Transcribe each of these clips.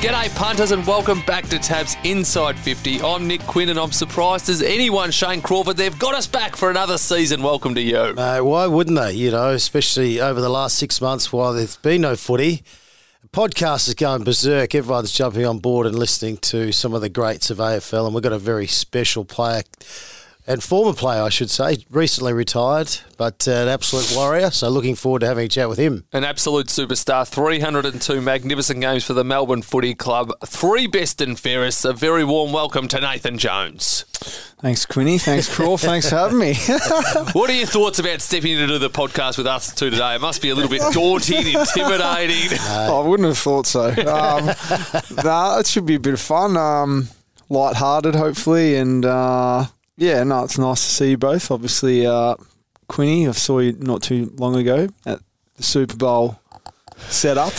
G'day, punters, and welcome back to Tabs Inside 50. I'm Nick Quinn, and I'm surprised as anyone, Shane Crawford. They've got us back for another season. Welcome to you. Uh, why wouldn't they? You know, especially over the last six months while there's been no footy. Podcast is going berserk. Everyone's jumping on board and listening to some of the greats of AFL, and we've got a very special player and former player, I should say, recently retired, but uh, an absolute warrior. So looking forward to having a chat with him. An absolute superstar. 302 magnificent games for the Melbourne Footy Club. Three best and fairest. A very warm welcome to Nathan Jones. Thanks, Quinny. Thanks, Crawl. Thanks for having me. what are your thoughts about stepping into the podcast with us two today? It must be a little bit daunting, intimidating. I wouldn't have thought so. Um, nah, it should be a bit of fun. Um, light-hearted, hopefully, and uh, yeah, no, it's nice to see you both. Obviously, uh, Quinny, I saw you not too long ago at the Super Bowl setup.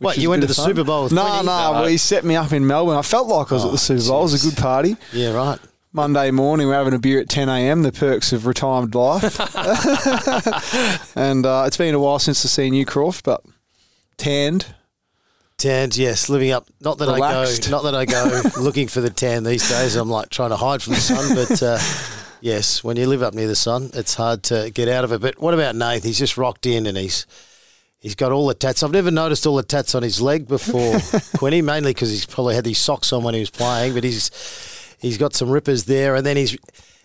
What, you went to the fun. Super Bowl with No, Quinny? no, well, he set me up in Melbourne. I felt like I was at Oh, the Super Bowl. It was a good party. Yeah, right. Monday morning, we're having a beer at 10 a.m. The perks of retirement life. and uh, it's been a while since I've seen you, Croft, but tanned. Tans, yes, living up. Not that Relaxed. I go, not that I go looking for the tan these days. I'm like trying to hide from the sun, but uh, yes, when you live up near the sun, it's hard to get out of it. But what about Nath? He's just rocked in and he's he's got all the tats. I've never noticed all the tats on his leg before, Quinny, mainly because he's probably had these socks on when he was playing. But he's he's got some rippers there, and then he's.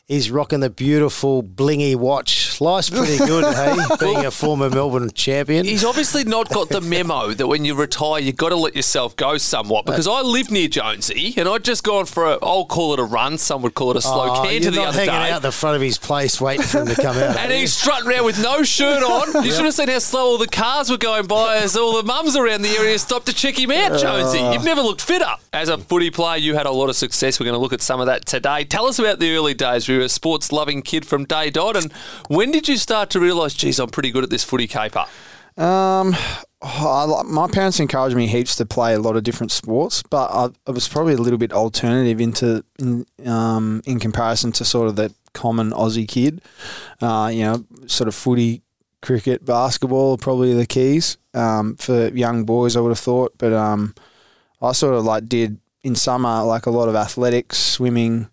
He's rocking the beautiful blingy watch. Life's pretty good, hey, being a former Melbourne champion. He's obviously not got the memo that when you retire, you've got to let yourself go somewhat. Because I live near Jonesy, and I'd just gone for a, I'll call it a run, some would call it a slow Oh, canter you're the other hanging day. out the front of his place waiting for him to come out. And he's strutting around with no shirt on. You should have seen how slow all the cars were going by as all the mums around the area stopped to check him out, Jonesy. Oh. You've never looked fitter. As a footy player, you had a lot of success. We're going to look at some of that today. Tell us about the early days. We were a sports loving kid from day dot. And when did you start to realise, geez, I'm pretty good at this footy caper? Um, I, my parents encouraged me heaps to play a lot of different sports, but I, I was probably a little bit alternative into in, um, in comparison to sort of the common Aussie kid. Uh, you know, sort of footy, cricket, basketball, probably the keys um, for young boys. I would have thought, but um, I sort of like did in summer like a lot of athletics, swimming.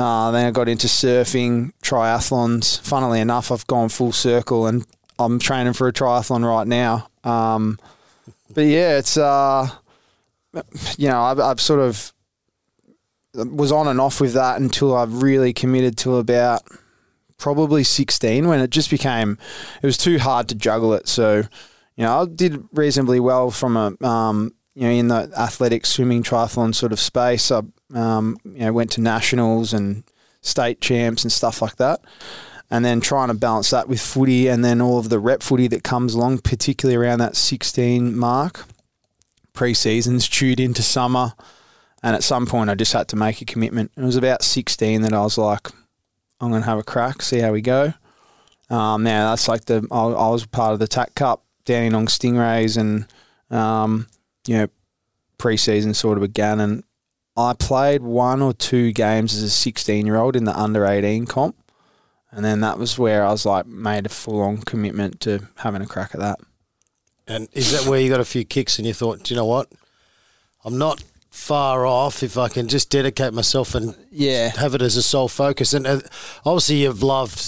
Uh, then I got into surfing, triathlons. Funnily enough, I've gone full circle and I'm training for a triathlon right now. Um, but yeah, it's uh, you know, I've, I've sort of was on and off with that until I really committed to about probably 16 when it just became it was too hard to juggle it. So you know, I did reasonably well from a um, you know in the athletic swimming triathlon sort of space. I um, you know went to nationals and state champs and stuff like that and then trying to balance that with footy and then all of the rep footy that comes along, particularly around that 16 mark. Pre-seasons chewed into summer, and at some point I just had to make a commitment. It was about 16 that I was like, I'm going to have a crack, see how we go. Um, now that's like the I, I was part of the TAC Cup, down Dandenong Stingrays, and um, you know, pre-season sort of began, and I played one or two games as a 16 year old in the under 18 comp. And then that was where I was like made a full on commitment to having a crack at that. And is that where you got a few kicks and you thought, do you know what? I'm not far off if I can just dedicate myself and Yeah. have it as a sole focus. And uh, obviously, you've loved,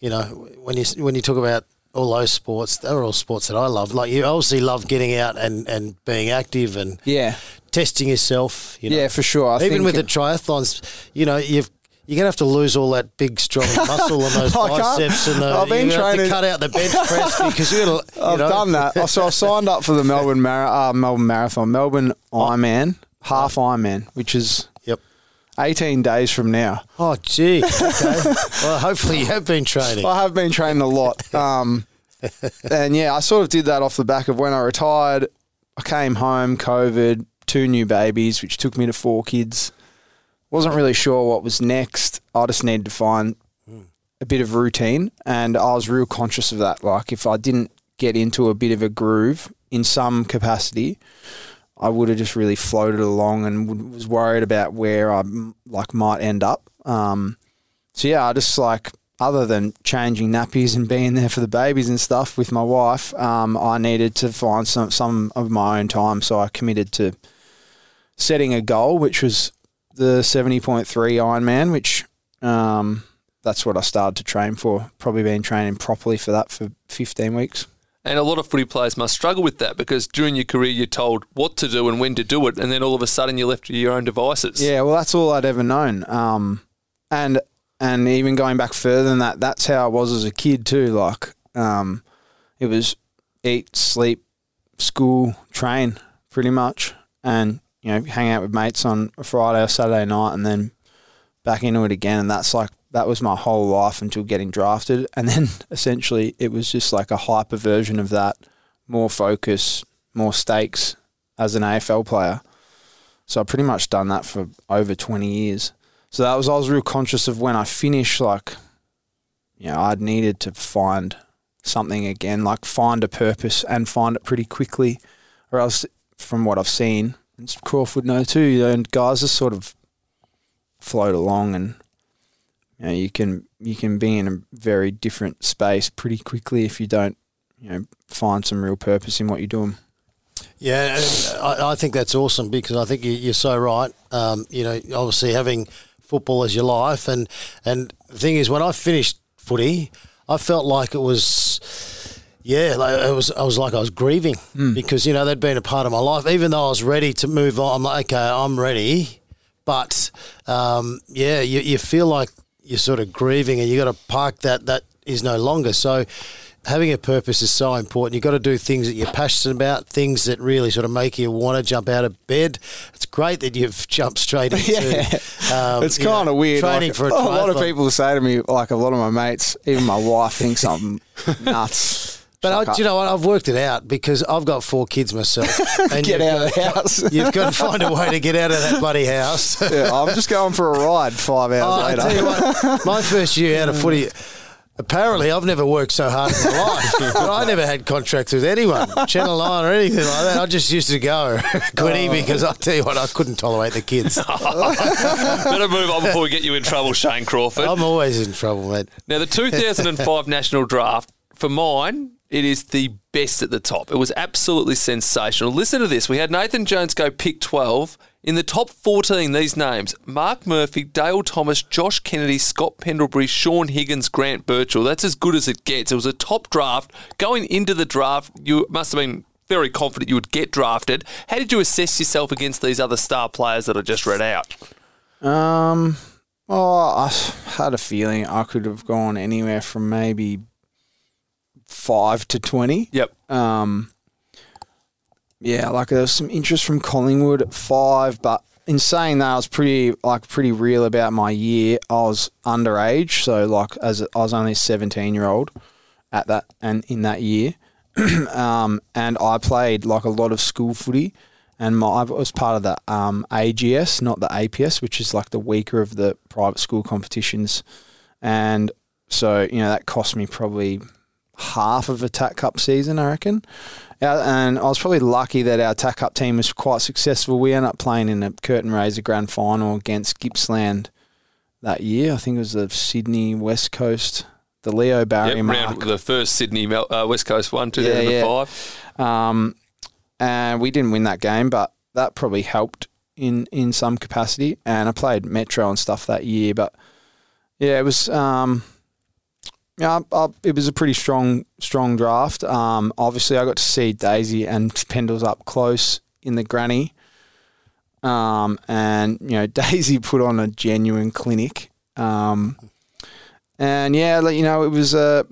you know, when you when you talk about all those sports, they're all sports that I love. Like you obviously love getting out and, and being active and Yeah. testing yourself. You know. Yeah, for sure. I Even with the triathlons, you know, you've you're gonna have to lose all that big strong muscle and those biceps and the, I've been you're gonna have to cut out the bench press because you're gonna. You I've know, done that. So I signed up for the Melbourne Mar- uh, Melbourne Marathon, Melbourne Ironman, half Ironman, which is. 18 days from now. Oh, gee. Okay. well, hopefully you have been training. I have been training a lot. Um, and yeah, I sort of did that off the back of when I retired. I came home, COVID, two new babies, which took me to four kids. Wasn't really sure what was next. I just needed to find a bit of routine, and I was real conscious of that. Like, if I didn't get into a bit of a groove in some capacity, I would have just really floated along and was worried about where I like might end up. Um, so yeah, I just like other than changing nappies and being there for the babies and stuff with my wife, um, I needed to find some some of my own time. So I committed to setting a goal, which was the seventy point three Ironman, which um, that's what I started to train for. Probably been training properly for that for fifteen weeks. And a lot of footy players must struggle with that because during your career you're told what to do and when to do it, and then all of a sudden you're left to your own devices. Yeah, well, that's all I'd ever known. Um, and and even going back further than that, that's how I was as a kid too. Like, um, it was eat, sleep, school, train, pretty much, and you know, hang out with mates on a Friday or Saturday night, and then back into it again. And that's like that was my whole life until getting drafted, and then essentially it was just like a hyper version of that, more focus, more stakes as an AFL player. So I've pretty much done that for over twenty years. So that was I was real conscious of when I finished, like, you know, I'd needed to find something again, like find a purpose and find it pretty quickly, or else, from what I've seen, and Crawford know too, you know, and guys just sort of float along and you know, you can you can be in a very different space pretty quickly if you don't, you know, find some real purpose in what you're doing. Yeah, I, I think that's awesome because I think you, are so right. Um, you know, obviously having football as your life, and and the thing is, when I finished footy, I felt like it was. Yeah, like it was. I was like I was grieving mm. because you know they'd been a part of my life. Even though I was ready to move on, I'm like, okay, I'm ready. But um, yeah, you, you feel like you're sort of grieving and you've got to park that that is no longer. So having a purpose is so important. You've got to do things that you're passionate about, things that really sort of make you want to jump out of bed. It's great that you've jumped straight into. yeah. Um, it's kind of weird. Training like, for a, a lot of people say to me, like a lot of my mates, even my wife thinks I'm nuts. But I, you know what? I've worked it out because I've got four kids myself. And get out of the house. you've got to find a way to get out of that bloody house. yeah, I'm just going for a ride five hours oh, later. I tell you what, my first year out of footy. Apparently, I've never worked so hard in my life. but I never had contracts with anyone, Channel 9 or anything like that. I just used to go, Quinny, oh. because I tell you what, I couldn't tolerate the kids. Better move on before we get you in trouble, Shane Crawford. I'm always in trouble, mate. Now, the 2005 national draft, for mine, it is the best at the top. It was absolutely sensational. Listen to this. We had Nathan Jones go pick 12. In the top 14, these names Mark Murphy, Dale Thomas, Josh Kennedy, Scott Pendlebury, Sean Higgins, Grant Birchall. That's as good as it gets. It was a top draft. Going into the draft, you must have been very confident you would get drafted. How did you assess yourself against these other star players that I just read out? Um, well, I had a feeling I could have gone anywhere from maybe five to twenty. Yep. Um, yeah, like there was some interest from Collingwood at five, but in saying that, I was pretty like pretty real about my year. I was underage, so like as a, I was only a seventeen year old at that and in that year, um, and I played like a lot of school footy, and my I was part of the um, AGS, not the APS, which is like the weaker of the private school competitions, and so you know that cost me probably half of a TAC Cup season, I reckon. and I was probably lucky that our TAC Cup team was quite successful. We ended up playing in a curtain raiser grand final against Gippsland that year. I think it was the Sydney West Coast, the Leo Barry yep, mark. the first Sydney uh, West Coast one, 2005. Yeah, yeah. Um, and we didn't win that game, but that probably helped in, in some capacity. And I played Metro and stuff that year, but yeah, it was. Um, yeah, I, it was a pretty strong, strong draft. Um, obviously, I got to see Daisy and Pendles up close in the granny, um, and you know Daisy put on a genuine clinic. Um, and yeah, you know, it was a.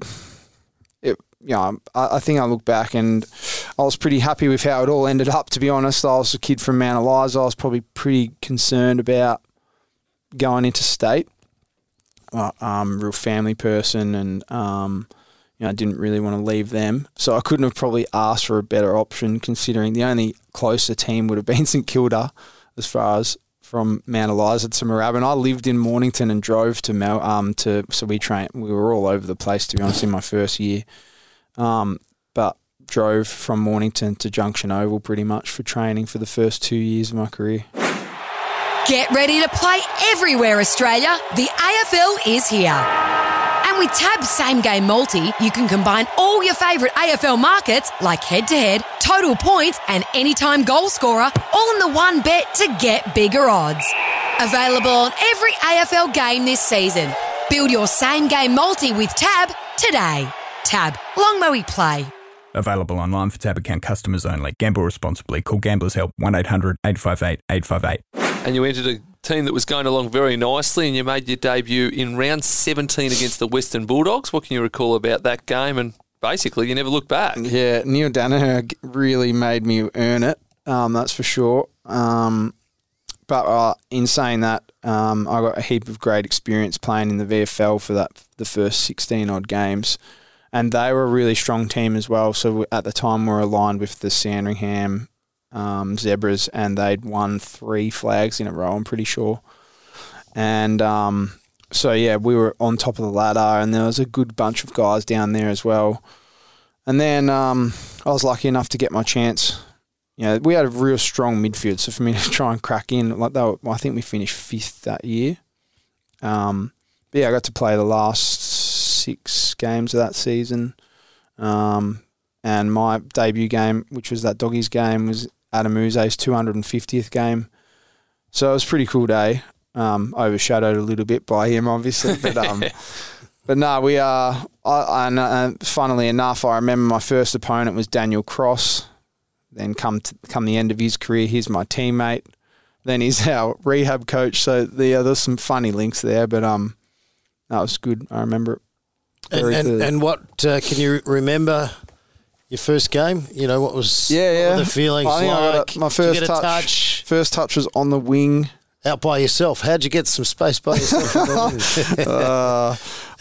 It, you know, I, I, think I look back and I was pretty happy with how it all ended up. To be honest, I was a kid from Mount Eliza. I was probably pretty concerned about going into state um, real family person, and um, you know, I didn't really want to leave them. So I couldn't have probably asked for a better option, considering the only closer team would have been St Kilda, as far as from Mount Eliza to Moorabbin. And I lived in Mornington and drove to Mel, um to so we trained. We were all over the place to be honest in my first year, um, but drove from Mornington to Junction Oval pretty much for training for the first two years of my career. Get ready to play everywhere, Australia. The AFL is here. And with Tab same game multi, you can combine all your favourite AFL markets like head to head, total points, and anytime goal scorer all in the one bet to get bigger odds. Available on every AFL game this season. Build your same game multi with Tab today. Tab, long we play. Available online for tab account customers only. Gamble responsibly. Call Gamblers Help 1 800 858 858. And you entered a team that was going along very nicely, and you made your debut in round 17 against the Western Bulldogs. What can you recall about that game? And basically, you never looked back. Yeah, Neil Daniher really made me earn it. Um, that's for sure. Um, but uh, in saying that, um, I got a heap of great experience playing in the VFL for that the first sixteen odd games, and they were a really strong team as well. So at the time, we were aligned with the Sandringham um, Zebras, and they'd won three flags in a row. I'm pretty sure, and um, so yeah, we were on top of the ladder, and there was a good bunch of guys down there as well. And then um, I was lucky enough to get my chance. You know, we had a real strong midfield, so for me to try and crack in, like were, I think we finished fifth that year. Um, but yeah, I got to play the last six games of that season. Um, and my debut game, which was that doggies game, was Adam Yze's 250th game. So it was a pretty cool day. Um, overshadowed a little bit by him, obviously, but um, but no, we are. I, and uh, funnily enough, I remember my first opponent was Daniel Cross. Then come to, come the end of his career, he's my teammate. Then he's our rehab coach. So yeah, there's some funny links there, but um, that was good. I remember it. And, very and, and what uh, can you remember? Your first game, you know what was Yeah, yeah. were the feelings I think I got like? a- my first touch. touch First touch was on the wing. out by yourself. How'd you get some space by yourself? uh,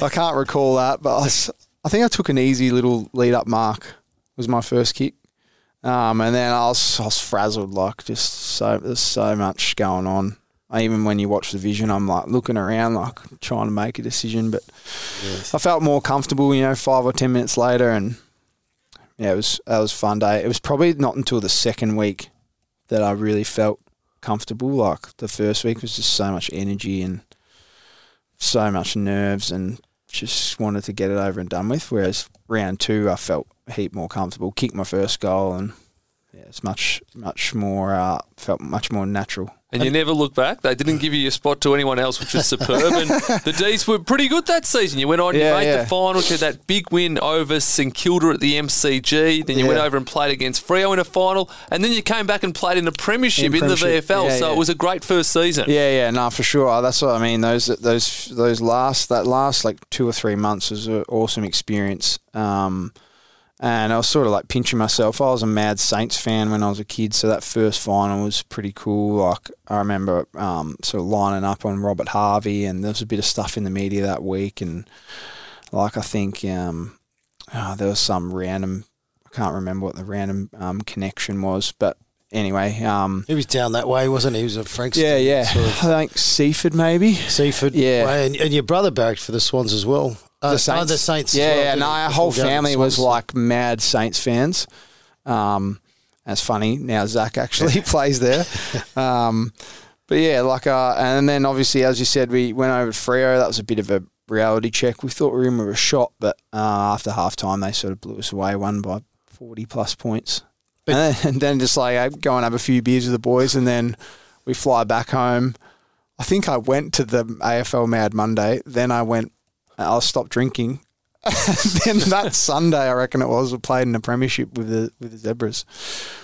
I can't recall that, but I, s- I think I took an easy little lead up mark. Was my first kick, um, and then I was I was frazzled. Like just so there's so much going on. I, even when you watch the vision, I'm like looking around, like trying to make a decision. But I felt more comfortable, you know, five or ten minutes later, and yeah, it was that was fun day. It was probably not until the second week that I really felt comfortable. Like the first week was just so much energy and so much nerves and just wanted to get it over and done with. Whereas round two, I felt a heap more comfortable. Kicked my first goal and it's much much more uh, felt much more natural. And you never looked back. They didn't give you your spot to anyone else, which was superb. And the D's were pretty good that season. You went on, you made yeah. the final, you had that big win over St Kilda at the MCG. Then you went over and played against Freo in a final. And then you came back and played in the Premiership in, In the VFL. Yeah, so yeah. it was a great first season. Yeah, yeah, no, for sure. That's what I mean. Those those those last that last like two or three months was an awesome experience. Um, and I was sort of like pinching myself. I was a mad Saints fan when I was a kid, so that first final was pretty cool. Like I remember um, sort of lining up on Robert Harvey, and there was a bit of stuff in the media that week, and like I think um, oh, there was some random. I can't remember what the random um, connection was, but anyway, um, he was down that way, wasn't he? He was a Frankston. yeah, yeah. Sort of I think Seaford maybe. Seaford. Yeah. And, and your brother barracked for the Swans as well. Uh, the oh, Saints. the Saints. Yeah, well, yeah. No, our whole going to the family was like mad Saints fans. Um, that's funny. Now Zach actually plays there. Um, but yeah, like, uh, and then obviously, as you said, we went over to Freo. That was a bit of a reality check. We thought we were in with a shot, but uh, after half time, they sort of blew us away, won by 40 plus points. And then, and then just like uh, go and have a few beers with the boys, and then we fly back home. I think I went to the AFL Mad Monday. Then I went, I stopped drinking. then that Sunday, I reckon it was, we played in the premiership with the with the Zebras,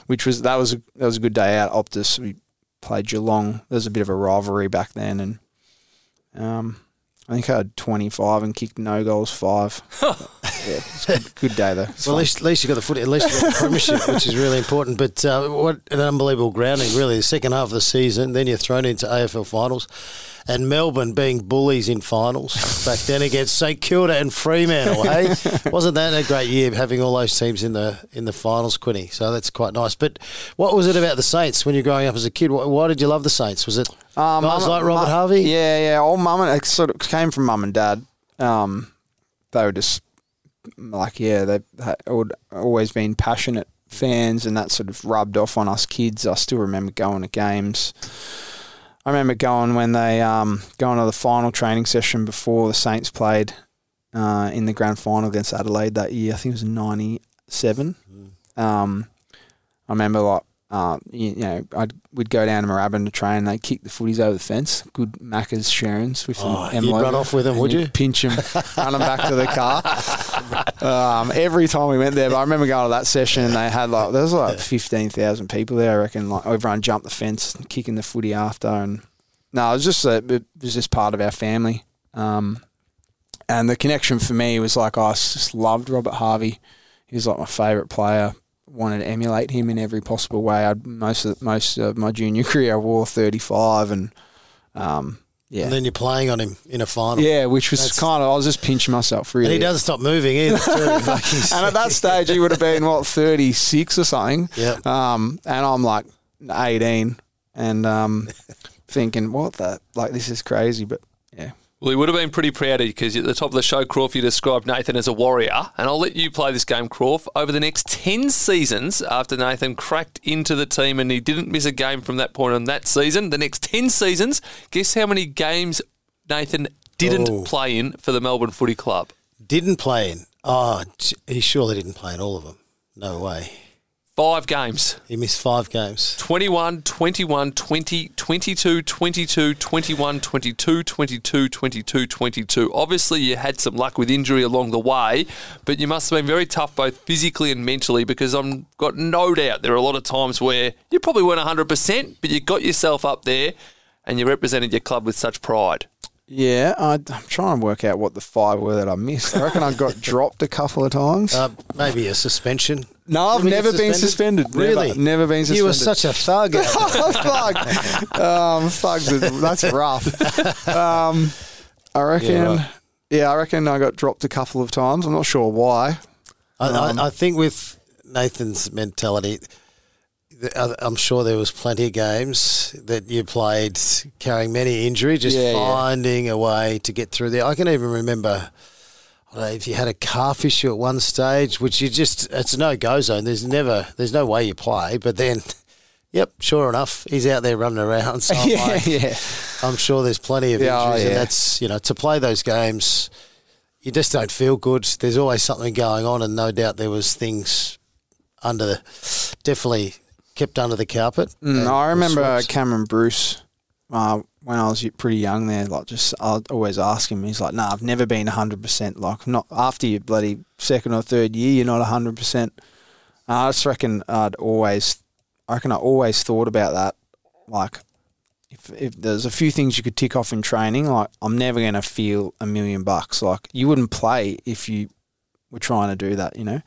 which was that was a, that was a good day out. Optus, we played Geelong. There was a bit of a rivalry back then, and um, I think I had twenty five and kicked no goals five. yeah, good, good day though. It's Well, at least, at least you got the foot. At least you got the premiership, which is really important. But uh, what an unbelievable grounding, really. The second half of the season, then you're thrown into AFL finals, and Melbourne being bullies in finals back then against St Kilda and Fremantle. hey, wasn't that a great year having all those teams in the in the finals, Quinny? So that's quite nice. But what was it about the Saints when you're growing up as a kid? Why, why did you love the Saints? Was it Um, guys mum- like Robert mu- Harvey? Yeah, yeah. Old mum and it sort of came from mum and dad. Um, they were just like, yeah, they had always been passionate fans, and that sort of rubbed off on us kids. I still remember going to games. I remember going when they um going to the final training session before the Saints played uh, in the grand final against Adelaide that year. I think it was '97. Um, I remember like uh, you, you know I'd we'd go down to Moorabbin to train. and They'd kick the footies over the fence. Good Macca's Sharons with Oh, an you'd run off with 'em, and would you? Pinch them, run them back to the car. Um, every time we went there, but I remember going to that session and they had like there was like fifteen thousand people there. I reckon like everyone jumped the fence, kicking the footy after, and no, it was just a, it was just part of our family. Um, and the connection for me was like I just loved Robert Harvey. He was like my favourite player. Wanted to emulate him in every possible way. I'd most of most of my junior career I wore thirty five and um, yeah. And then you're playing on him in a final. yeah, which was That's- kind of I was just pinching myself really. And he doesn't stop moving either. Like and at that stage, he would have been what thirty six or something. Yeah. Um, and I'm like eighteen, and um, thinking, what the like this is crazy, but. Well, he would have been pretty proud of you because at the top of the show, Croft, you described Nathan as a warrior. And I'll let you play this game, Croft. Over the next 10 seasons, after Nathan cracked into the team and he didn't miss a game from that point on that season, the next 10 seasons, guess how many games Nathan didn't Oh. play in for the Melbourne Footy Club? didn't play in. Oh, he surely didn't play in all of them. No way. Five games. He missed five games. 21, 21, 20, 22, 22, 21, 22, 22, 22, 22. Obviously, you had some luck with injury along the way, but you must have been very tough both physically and mentally because I've got no doubt there are a lot of times where you probably weren't 100%, but you got yourself up there and you represented your club with such pride. Yeah, I, I'm trying to work out what the five were that I missed. I reckon I got dropped a couple of times. Uh, maybe a suspension. no, I've never been suspended. Really? Never, never been suspended. You were such a thug. fuck. Um, fuck. That's rough. Um, I reckon. Yeah, Yeah. I reckon I got dropped a couple of times. I'm not sure why. I, Um, I, I think with Nathan's mentality, I'm sure there was plenty of games that you played carrying many injury, just Yeah, yeah. finding a way to get through there. I can even remember. I don't know, if you had a calf issue at one stage, which you just, it's no go zone. There's never, there's no way you play. But then, yep, sure enough, he's out there running around. So I'm, yeah, like, yeah. I'm sure there's plenty of Yeah, oh, injuries. And that's, you know, to play those games, you just don't feel good. There's always something going on, and no doubt there was things under the, definitely kept under the carpet. Mm, I remember swaps. Cameron Bruce uh, when I was pretty young there. Like, just I'd always ask him. He's like, "Nah, I've never been hundred percent. Like, not after your bloody second or third year, you're not hundred percent." I just reckon I'd always, I reckon I always thought about that. Like, if if there's a few things you could tick off in training, like I'm never going to feel a million bucks. Like, you wouldn't play if you were trying to do that. You know.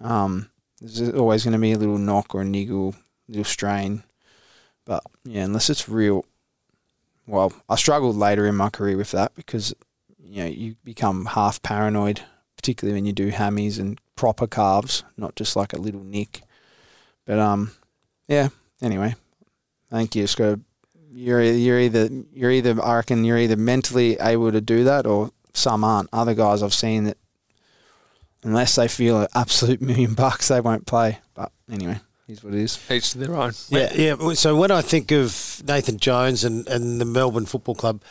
Um, there's always going to be a little knock or a niggle, little strain. But yeah, unless it's real. Well, I struggled later in my career with that because you know you become half paranoid, particularly when you do hammies and proper calves, not just like a little nick. But um, yeah. Anyway, I think you got you're you're either you're either I reckon you're either mentally able to do that or some aren't. Other guys I've seen that unless they feel an absolute million bucks, they won't play. But anyway, here's what it is. Each to their own. Yeah, yeah. So when I think of Nathan Jones and, and the Melbourne Football Club,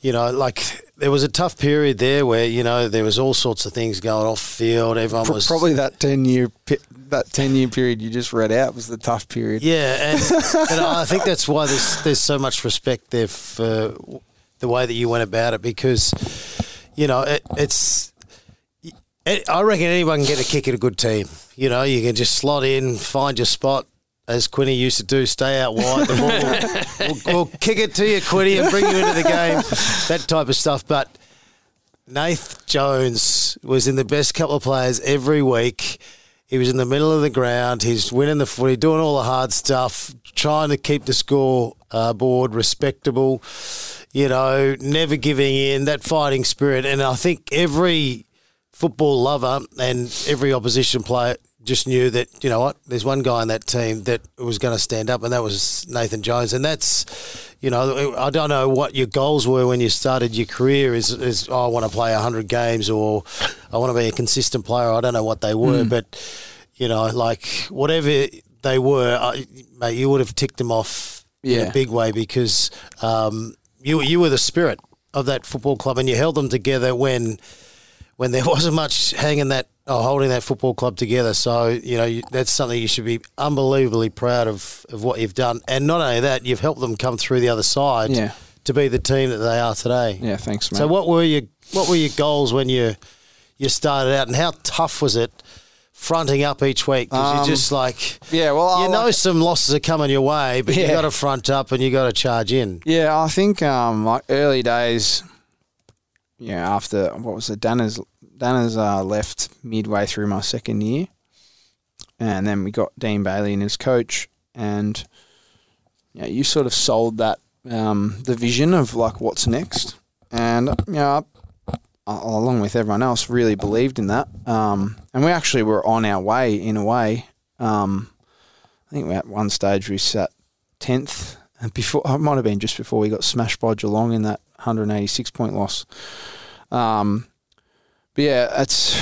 you know, like there was a tough period there where you know there was all sorts of things going off field. Everyone was Probably that ten year that ten year period you just read out was the tough period. Yeah, and, and I think that's why there's there's so much respect there for the way that you went about it because you know it, it's. It, I reckon anyone can get a kick at a good team. You know, you can just slot in, find your spot, as Quinny used to do. Stay out wide. Will we'll, we'll kick it to you, Quinny, and bring you into the game. That type of stuff. But Nath Jones was in the best couple of players every week. He was in the middle of the ground. He's winning the footy, doing all the hard stuff, trying to keep the score uh, board respectable. You know, never giving in. That fighting spirit, and I think every football lover and every opposition player just knew that you know what there's one guy in that team that was going to stand up and that was Nathan Jones. And that's you know I don't know what your goals were when you started your career is, is oh, I want to play 100 games or I want to be a consistent player. I don't know what they were but you know like whatever they were I, mate you would have ticked them off in a big way because um, you you were the spirit of that football club and you held them together when when there wasn't much hanging that or holding that football club together. So you know you, that's something you should be unbelievably proud of of what you've done, and not only that, you've helped them come through the other side Yeah. to be the team that they are today. Yeah, thanks, mate. So what were your what were your goals when you you started out, and how tough was it? Fronting up each week because Um, you're just like yeah, well, I you know like- some losses are coming your way, but you Yeah. got to front up and you got to charge in. Yeah, I think um, like early days. Yeah, after what was it? Dana's Dana's uh, left midway through my second year, and then we got Dean Bailey and his coach, and yeah, you sort of sold that um, the vision of like what's next, and you know, along with everyone else, really believed in that, um, and we actually were on our way in a way. Um, I think at one stage we sat tenth before it might have been just before we got smashed by Geelong in that 186 point loss. Um, but yeah, it's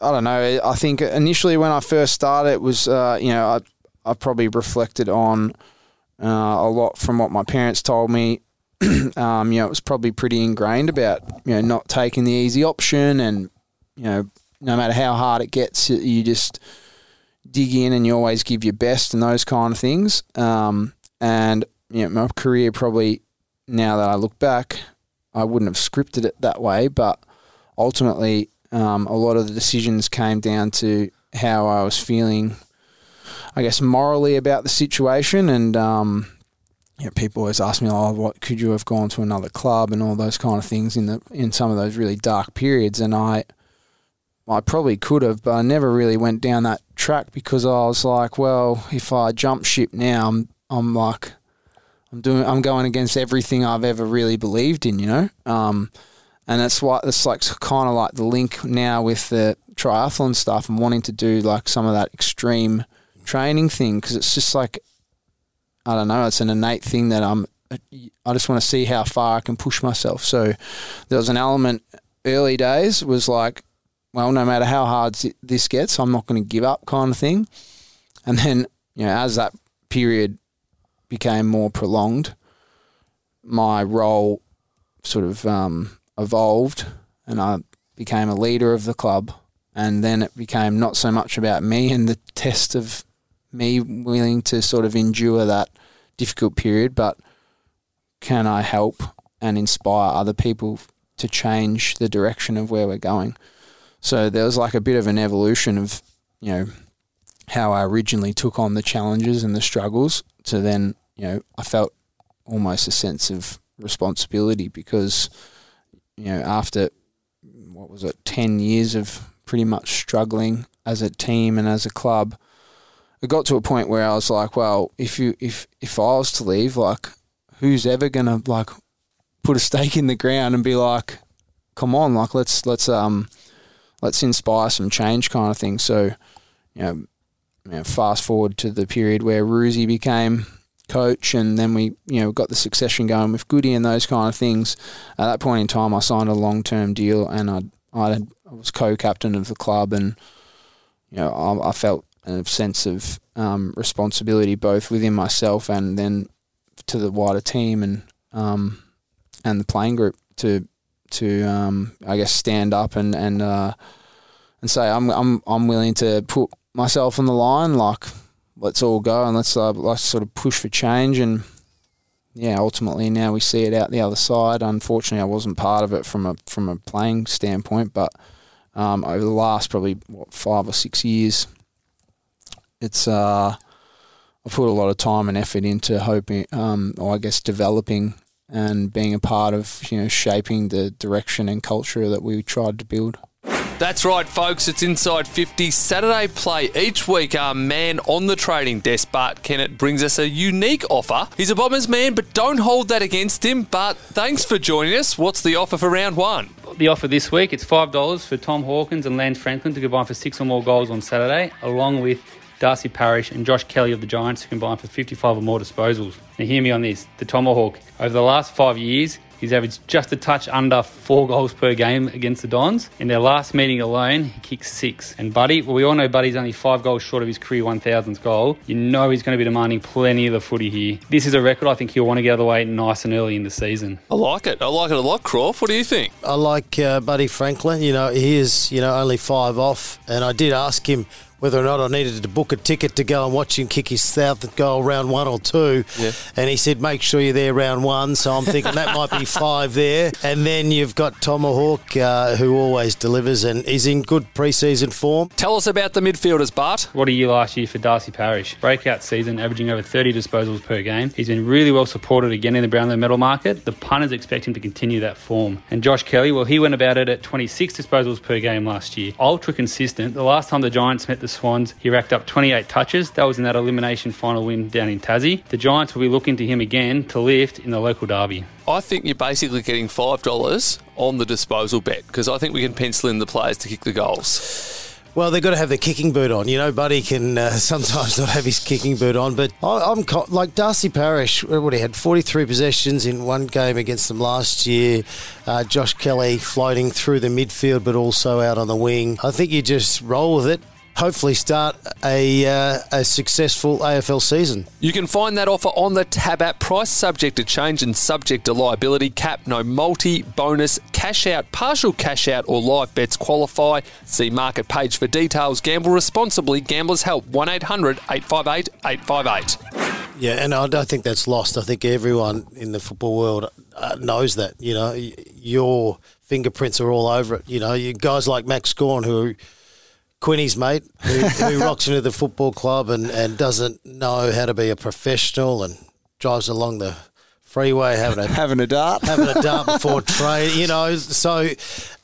I don't know. I think initially when I first started, it was uh, you know I I probably reflected on uh, a lot from what my parents told me. um, you know, it was probably pretty ingrained about you know not taking the easy option, and you know no matter how hard it gets, you just dig in and you always give your best and those kind of things. Um, and you know, my career probably now that I look back, I wouldn't have scripted it that way, but ultimately, um, a lot of the decisions came down to how I was feeling. I guess morally about the situation, and um, you know, people always ask me, "Oh, what could you have gone to another club?" and all those kind of things in the in some of those really dark periods, and I. I probably could have, but I never really went down that track because I was like, well, if I jump ship now, I'm, I'm like, I'm doing, I'm going against everything I've ever really believed in, you know. Um, and that's why it's like kind of like the link now with the triathlon stuff and wanting to do like some of that extreme training thing because it's just like, I don't know, it's an innate thing that I'm. I just want to see how far I can push myself. So there was an element early days was like well, no matter how hard this gets, I'm not going to give up kind of thing. And then, you know, as that period became more prolonged, my role sort of um, evolved and I became a leader of the club. And then it became not so much about me and the test of me willing to sort of endure that difficult period, but can I help and inspire other people to change the direction of where we're going? So there was like a bit of an evolution of, you know, how I originally took on the challenges and the struggles to then, you know, I felt almost a sense of responsibility because, you know, after what was it, 10 years of pretty much struggling as a team and as a club, it got to a point where I was like, well, if you if if I was to leave, like who's ever gonna like put a stake in the ground and be like, come on, like let's let's um let's inspire some change kind of thing. So, you know, you know, fast forward to the period where Roosy became coach and then we, you know, got the succession going with Goody and those kind of things. At that point in time, I signed a long-term deal and I, I, was co-captain of the club and, you know, I, I felt a sense of um, responsibility both within myself and then to the wider team and um, and the playing group to to um, I guess stand up and and uh, and say I'm I'm I'm willing to put myself on the line. Like let's all go and let's uh, let's sort of push for change and yeah, ultimately now we see it out the other side. Unfortunately, I wasn't part of it from a from a playing standpoint, but um, over the last probably what five or six years, it's uh, I put a lot of time and effort into hoping, um, or I guess developing and being a part of you know shaping the direction and culture that we tried to build. That's right, folks. It's Inside 50 Saturday play each week. Our man on the trading desk, Bart Kennett, brings us a unique offer. He's a Bombers man, but don't hold that against him. But thanks for joining us. What's the offer for round one? The offer this week it's five dollars for Tom Hawkins and Lance Franklin to combine for six or more goals on Saturday, along with Darcy Parish, and Josh Kelly of the Giants, who combine for 55 or more disposals. Now, hear me on this the Tomahawk, over the last five years, He's averaged just a touch under four goals per game against the Dons. In their last meeting alone, he kicked six. And Buddy, well, we all know Buddy's only five goals short of his career 1000th goal. You know he's going to be demanding plenty of the footy here. This is a record I think he'll want to get out of the way nice and early in the season. I like it. I like it a lot, Croft. What do you think? I like uh, Buddy Franklin. You know, he is, you know, only five off. And I did ask him whether or not I needed to book a ticket to go and watch him kick his South goal round one or two. Yeah. And he said, make sure you're there round one. So I'm thinking that might be five there. And then you've got Tomahawk, uh, who always delivers and is in good preseason form. Tell us about the midfielders, Bart. What a year last year for Darcy Parish. Breakout season, averaging over 30 disposals per game. He's been really well supported again in the Brownlow medal market. The punters expect him to continue that form. And Josh Kelly, well, he went about it at 26 disposals per game last year. Ultra consistent. The last time the Giants met the Swans, he racked up 28 touches. That was in that elimination final win down in Tassie. The Giants will be looking to him again to lift in the local derby. I think you're basically getting $5 on the disposal bet because I think we can pencil in the players to kick the goals. Well, they've got to have their kicking boot on. You know, Buddy can uh, sometimes not have his kicking boot on, but I, I'm co- like Darcy Parish. What he had 43 possessions in one game against them last year. Uh, Josh Kelly floating through the midfield, but also out on the wing. I think you just roll with it. Hopefully, start a uh, a successful AFL season. You can find that offer on the Tab app. Price subject to change and subject to liability cap. No multi, bonus, cash out, partial cash out, or live bets qualify. See market page for details. Gamble responsibly. Gamblers help. 1 800 858 858. Yeah, and I don't think that's lost. I think everyone in the football world uh, knows that. You know, your fingerprints are all over it. You know, you guys like Max Gawn who. Quinny's mate, who, who rocks into the football club and, and doesn't know how to be a professional and drives along the freeway having a Having a dart. having a dart before train. You know, so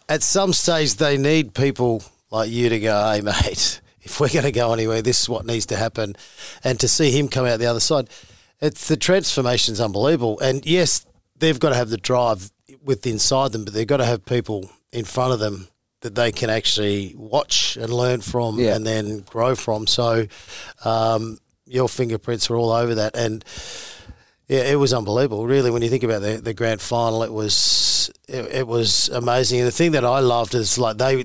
at some stage they need people like you to go, hey mate, if we're going to go anywhere, this is what needs to happen, and to see him come out the other side, it's the transformation's unbelievable. And yes, they've got to have the drive with inside them, but they've got to have people in front of them that they can actually watch and learn from Yeah. and then grow from. So um, your fingerprints are all over that. And yeah, it was unbelievable. Really, when you think about the, the grand final, it was it, it was amazing. And the thing that I loved is like they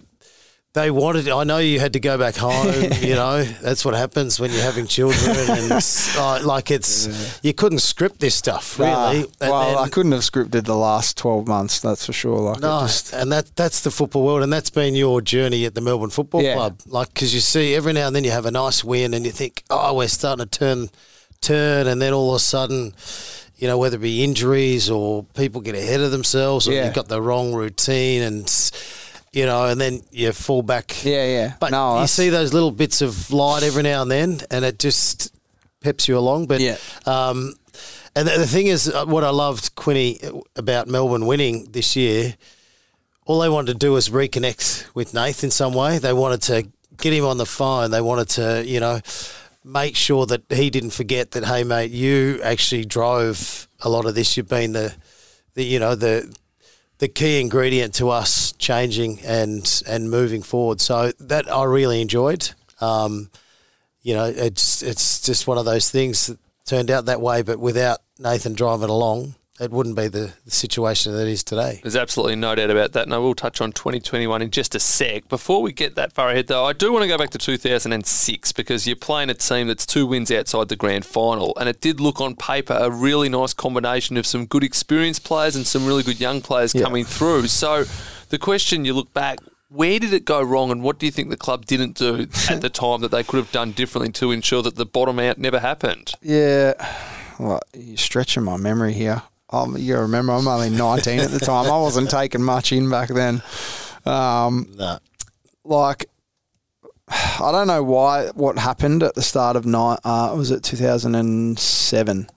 they wanted. I know you had to go back home. you know that's what happens when you're having children, and uh, like it's you couldn't script this stuff really. Nah. Well, then- I couldn't have scripted the last 12 months, that's for sure. Like, no, just, and that that's the football world, and that's been your journey at the Melbourne Football Yeah. Club. Like, because you see every now and then you have a nice win, and you think, oh, we're starting to turn, turn, and then all of a sudden, you know, whether it be injuries or people get ahead of themselves, or Yeah. you've got the wrong routine, and you know, and then you fall back. yeah, yeah. But no, you see those little bits of light every now and then, and it just peps you along. But Yeah. um, and the, the thing is, uh, what I loved Quinny about Melbourne winning this year, all they wanted to do was reconnect with Nath in some way. They wanted to get him on the phone. They wanted to, you know, make sure that he didn't forget that, hey, mate, you actually drove a lot of this. You've been the, the you know, the the key ingredient to us changing and and moving forward. So that I really enjoyed. Um, you know, it's it's just one of those things that turned out that way, but without Nathan driving along, it wouldn't be the, the situation that it is today. There's absolutely no doubt about that, and I will touch on 2021 in just a sec. Before we get that far ahead, though, I do want to go back to 2006 because you're playing a team that's two wins outside the grand final, and it did look on paper a really nice combination of some good experienced players and some really good young players coming through. So, the question you look back, where did it go wrong, and what do you think the club didn't do at the time that they could have done differently to ensure that the bottom out never happened? Yeah, well, you're stretching my memory here. Um, you gotta remember, I'm only 19 at the time. I wasn't taking much in back then. Um, No. like, I don't know why what happened at the start of night. Uh, was it 2007?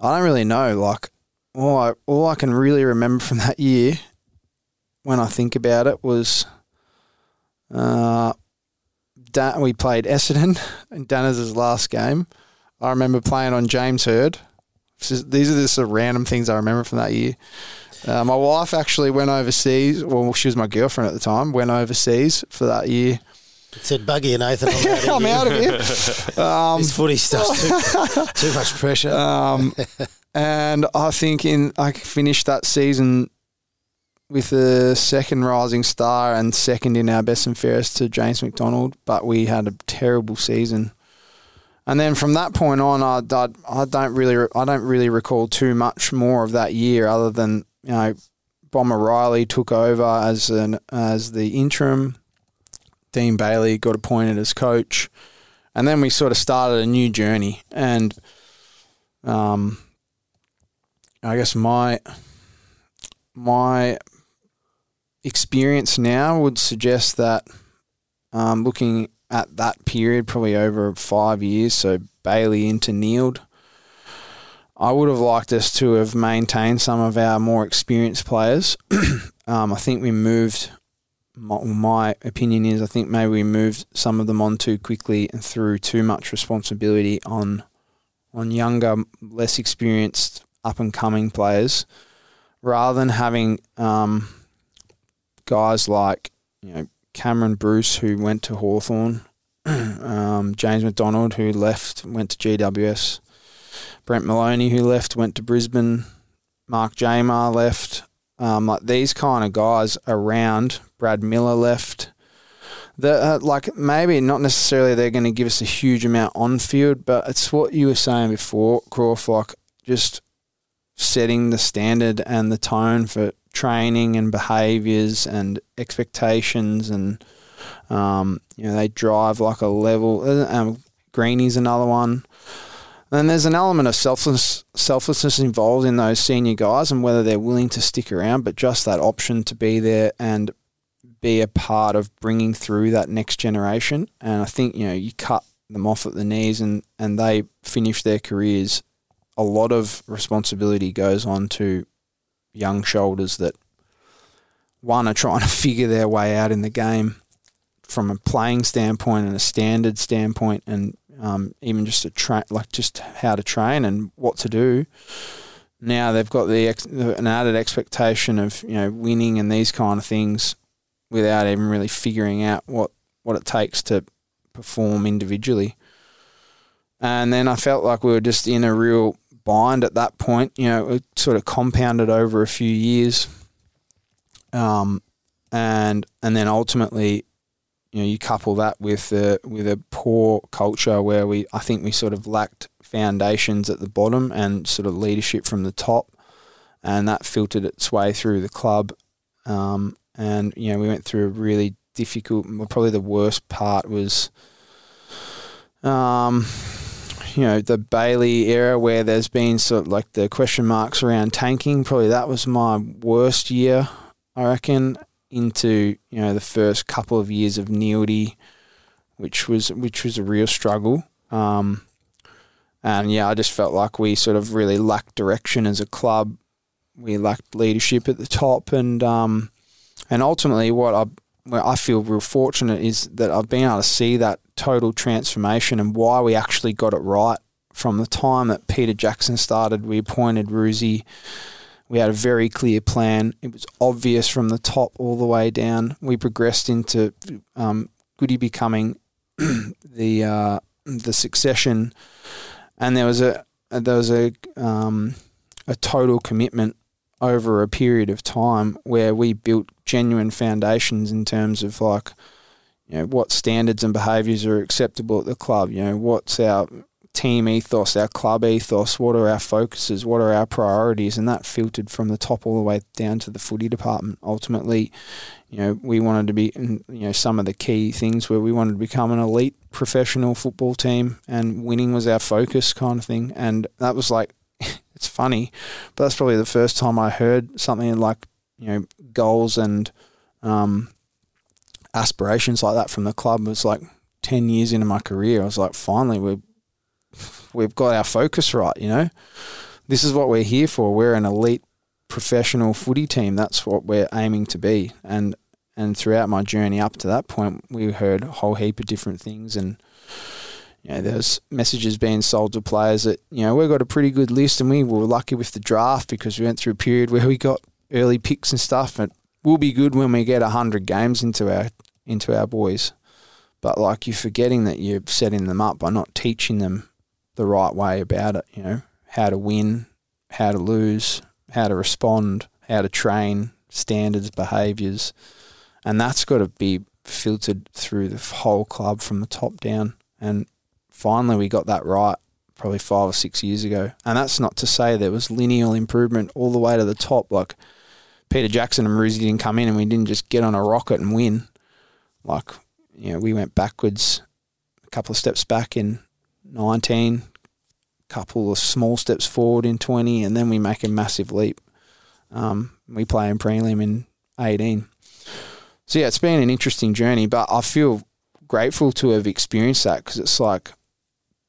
I don't really know. Like, all I all I can really remember from that year, when I think about it, was, uh, Dan, we played Essendon in Danners' last game. I remember playing on James Hird. These are the random things I remember from that year. Uh, my wife actually went overseas. Well, she was my girlfriend at the time. Went overseas for that year, It Said Buggy and Nathan. I'm out of here. out of here. Um, This footy stuff's too, too much pressure. Um, and I think in I finished that season with a second rising star and second in our best and fairest to James McDonald, but we had a terrible season. And then from that point on, I, I, I don't really I don't really recall too much more of that year, other than you know, Bomber Riley took over as an as the interim. Dean Bailey got appointed as coach, and then we sort of started a new journey. And um, I guess my my experience now would suggest that um, looking at that period, probably over five years, so Bailey into Neeld, I would have liked us to have maintained some of our more experienced players. um, I think we moved. My, my opinion is, I think maybe we moved some of them on too quickly and threw too much responsibility on on younger, less experienced, up and coming players, rather than having um, guys like you know Cameron Bruce who went to Hawthorn, um, James McDonald who left went to GWS, Brent Moloney who left went to Brisbane, Mark Jamar left. Um, like these kind of guys around. Brad Miller left. The, uh, like maybe not necessarily they're going to give us a huge amount on field, but it's what you were saying before, Crawf, like just setting the standard and the tone for training and behaviours and expectations and um, you know they drive like a level. uh, Um, Greeny's another one. And there's an element of selfless, selflessness involved in those senior guys and whether they're willing to stick around, but just that option to be there and be a part of bringing through that next generation. And I think, you know, you cut them off at the knees and, and they finish their careers. A lot of responsibility goes on to young shoulders that, one, are trying to figure their way out in the game from a playing standpoint and a standard standpoint and um, even just a train, like just how to train and what to do. Now they've got the ex- an added expectation of you know winning and these kind of things without even really figuring out what, what it takes to perform individually. And then I felt like we were just in a real bind at that point. You know, it sort of compounded over a few years. Um, and and then ultimately, you know, you couple that with a, with a poor culture where we, I think we sort of lacked foundations at the bottom and sort of leadership from the top, and that filtered its way through the club. Um, and you know, we went through a really difficult. Probably the worst part was, um, you know, the Bailey era where there's been sort of like the question marks around tanking. Probably that was my worst year, I reckon. Into you know the first couple of years of Neeldy, which was which was a real struggle. Um, and yeah, I just felt like we sort of really lacked direction as a club. We lacked leadership at the top, and um, and ultimately, what I I feel real fortunate is that I've been able to see that total transformation and why we actually got it right from the time that Peter Jackson started. We appointed Roosy. We had a very clear plan. It was obvious from the top all the way down. We progressed into um, Goody becoming the uh, the succession, and there was a there was a um, a total commitment over a period of time where we built genuine foundations in terms of like you know what standards and behaviours are acceptable at the club. You know what's our team ethos, our club ethos, what are our focuses, what are our priorities, and that filtered from the top all the way down to the footy department. Ultimately, you know, we wanted to be, you know, some of the key things where we wanted to become an elite professional football team, and winning was our focus, kind of thing. And that was like, it's funny, but that's probably the first time I heard something like, you know, goals and um, aspirations like that from the club. It was like ten years into my career. I was like, finally, we're we've got our focus right, you know. This is what we're here for. We're an elite professional footy team. That's what we're aiming to be. And and throughout my journey up to that point, we heard a whole heap of different things and you know, there's messages being sold to players that, you know, we've got a pretty good list and we were lucky with the draft because we went through a period where we got early picks and stuff and we'll be good when we get hundred games into our into our boys. but like you're forgetting that you're setting them up by not teaching them the right way about it. You know how to win, how to lose, how to respond, how to train, standards, behaviours, and that's got to be filtered through the whole club from the top down. And finally, we got that right probably five or six years ago. And that's not to say there was lineal improvement all the way to the top. Like Peter Jackson and Maruzi didn't come in and we didn't just get on a rocket and win. Like, you know, we went backwards a couple of steps back in 19, couple of small steps forward in 20, and then we make a massive leap. Um, we play in prelim in 18. So, yeah, it's been an interesting journey, but I feel grateful to have experienced that because it's like,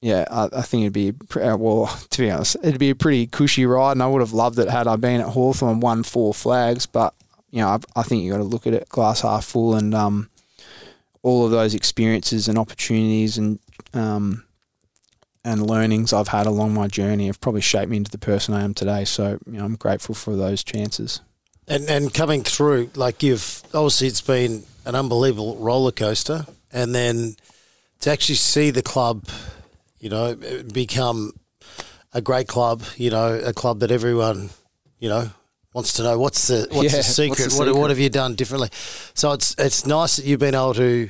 yeah, I, I, think it'd be uh, well. To be honest, it'd be a pretty cushy ride, and I would have loved it had I been at Hawthorn won four flags. But you know, I, I think you got to look at it glass half full, and um, all of those experiences and opportunities and um, and learnings I've had along my journey have probably shaped me into the person I am today. So you know, I'm grateful for those chances. And and coming through, like you've obviously it's been an unbelievable roller coaster, and then to actually see the club you know, become a great club, you know, a club that everyone, you know, wants to know what's the what's Yeah, the secret? what's the what, secret? what have you done differently? So it's it's nice that you've been able to,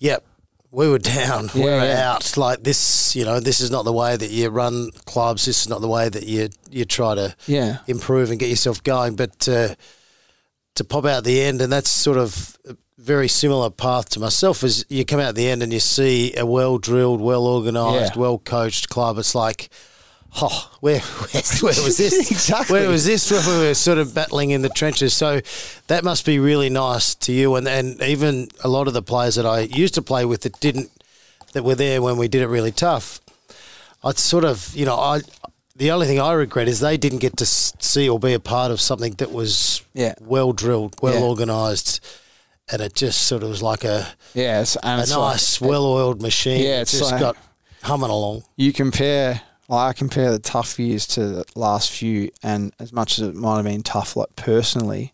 yep, we were down, we Yeah, were yeah. out. Like this, you know, this is not the way that you run clubs. This is not the way that you you try to Yeah. improve and get yourself going. But uh, to pop out the end, and that's sort of a very similar path to myself. Is you come out the end and you see a well drilled, well organised, Yeah. well coached club. It's like. Oh, where, where, where was this? Exactly. Where was this when we were sort of battling in the trenches? So that must be really nice to you, and and even a lot of the players that I used to play with that didn't, that were there when we did it really tough. I'd sort of, you know, I the only thing I regret is they didn't get to see or be a part of something that was Yeah. well drilled, well Yeah. organised, and it just sort of was like a, Yeah, it's, a it's nice, like, well oiled machine. Yeah, it's just like- got humming along. you compare like, I compare the tough years to the last few and as much as it might have been tough like personally